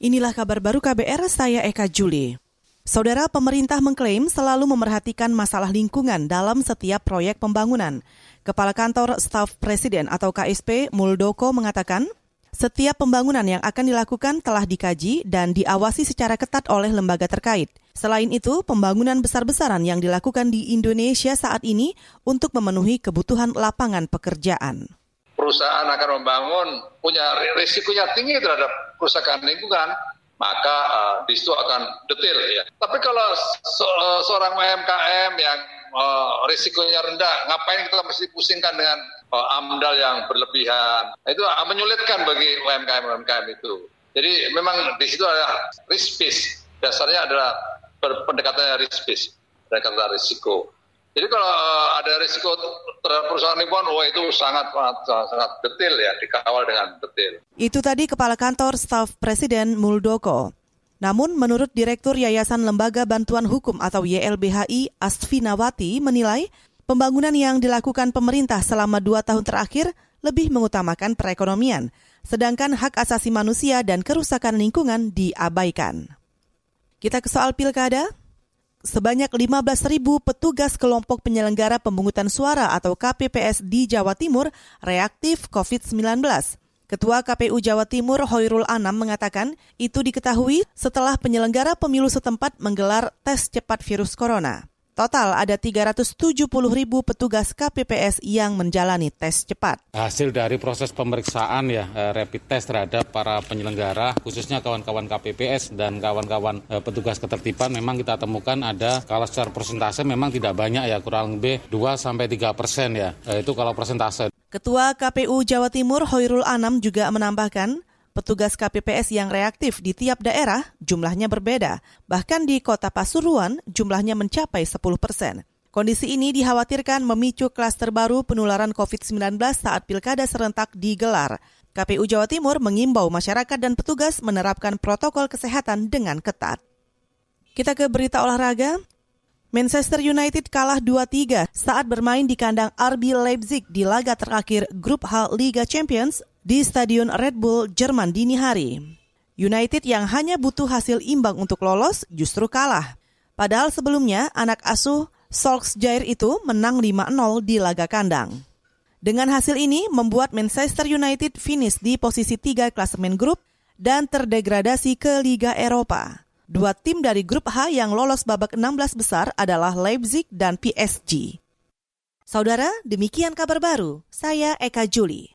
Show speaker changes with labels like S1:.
S1: Inilah kabar baru KBR, saya Eka Juli. Saudara pemerintah mengklaim selalu memerhatikan masalah lingkungan dalam setiap proyek pembangunan. Kepala Kantor Staf Presiden atau KSP Muldoko mengatakan, setiap pembangunan yang akan dilakukan telah dikaji dan diawasi secara ketat oleh lembaga terkait. Selain itu, pembangunan besar-besaran yang dilakukan di Indonesia saat ini untuk memenuhi kebutuhan lapangan pekerjaan
S2: perusahaan akan membangun punya risikonya tinggi terhadap kerusakan lingkungan, maka uh, di situ akan detail ya. Tapi kalau se uh, seorang UMKM yang uh, risikonya rendah, ngapain kita mesti pusingkan dengan uh, amdal yang berlebihan? Itu menyulitkan bagi UMKM UMKM itu. Jadi memang di situ ada risk based. Dasarnya adalah pendekatannya risk based, pendekatan risiko. Jadi kalau uh, ada risiko terhadap perusahaan lingkungan, oh itu sangat, sangat sangat detail ya, dikawal dengan detail.
S1: Itu tadi Kepala Kantor Staf Presiden Muldoko. Namun menurut Direktur Yayasan Lembaga Bantuan Hukum atau YLBHI Asfinawati menilai pembangunan yang dilakukan pemerintah selama dua tahun terakhir lebih mengutamakan perekonomian, sedangkan hak asasi manusia dan kerusakan lingkungan diabaikan. Kita ke soal pilkada sebanyak 15 ribu petugas kelompok penyelenggara pemungutan suara atau KPPS di Jawa Timur reaktif COVID-19. Ketua KPU Jawa Timur Hoirul Anam mengatakan itu diketahui setelah penyelenggara pemilu setempat menggelar tes cepat virus corona. Total ada 370 ribu petugas KPPS yang menjalani tes cepat.
S3: Hasil dari proses pemeriksaan ya eh, rapid test terhadap para penyelenggara khususnya kawan-kawan KPPS dan kawan-kawan eh, petugas ketertiban memang kita temukan ada kalau secara persentase memang tidak banyak ya kurang lebih 2 sampai 3 persen ya eh, itu kalau persentase.
S1: Ketua KPU Jawa Timur Hoirul Anam juga menambahkan Petugas KPPS yang reaktif di tiap daerah jumlahnya berbeda. Bahkan di kota Pasuruan jumlahnya mencapai 10 persen. Kondisi ini dikhawatirkan memicu klaster baru penularan COVID-19 saat pilkada serentak digelar. KPU Jawa Timur mengimbau masyarakat dan petugas menerapkan protokol kesehatan dengan ketat. Kita ke berita olahraga. Manchester United kalah 2-3 saat bermain di kandang RB Leipzig di laga terakhir grup H Liga Champions di Stadion Red Bull Jerman dini hari. United yang hanya butuh hasil imbang untuk lolos justru kalah. Padahal sebelumnya anak asuh Solskjaer itu menang 5-0 di laga kandang. Dengan hasil ini membuat Manchester United finish di posisi 3 klasemen grup dan terdegradasi ke Liga Eropa. Dua tim dari grup H yang lolos babak 16 besar adalah Leipzig dan PSG. Saudara, demikian kabar baru. Saya Eka Juli.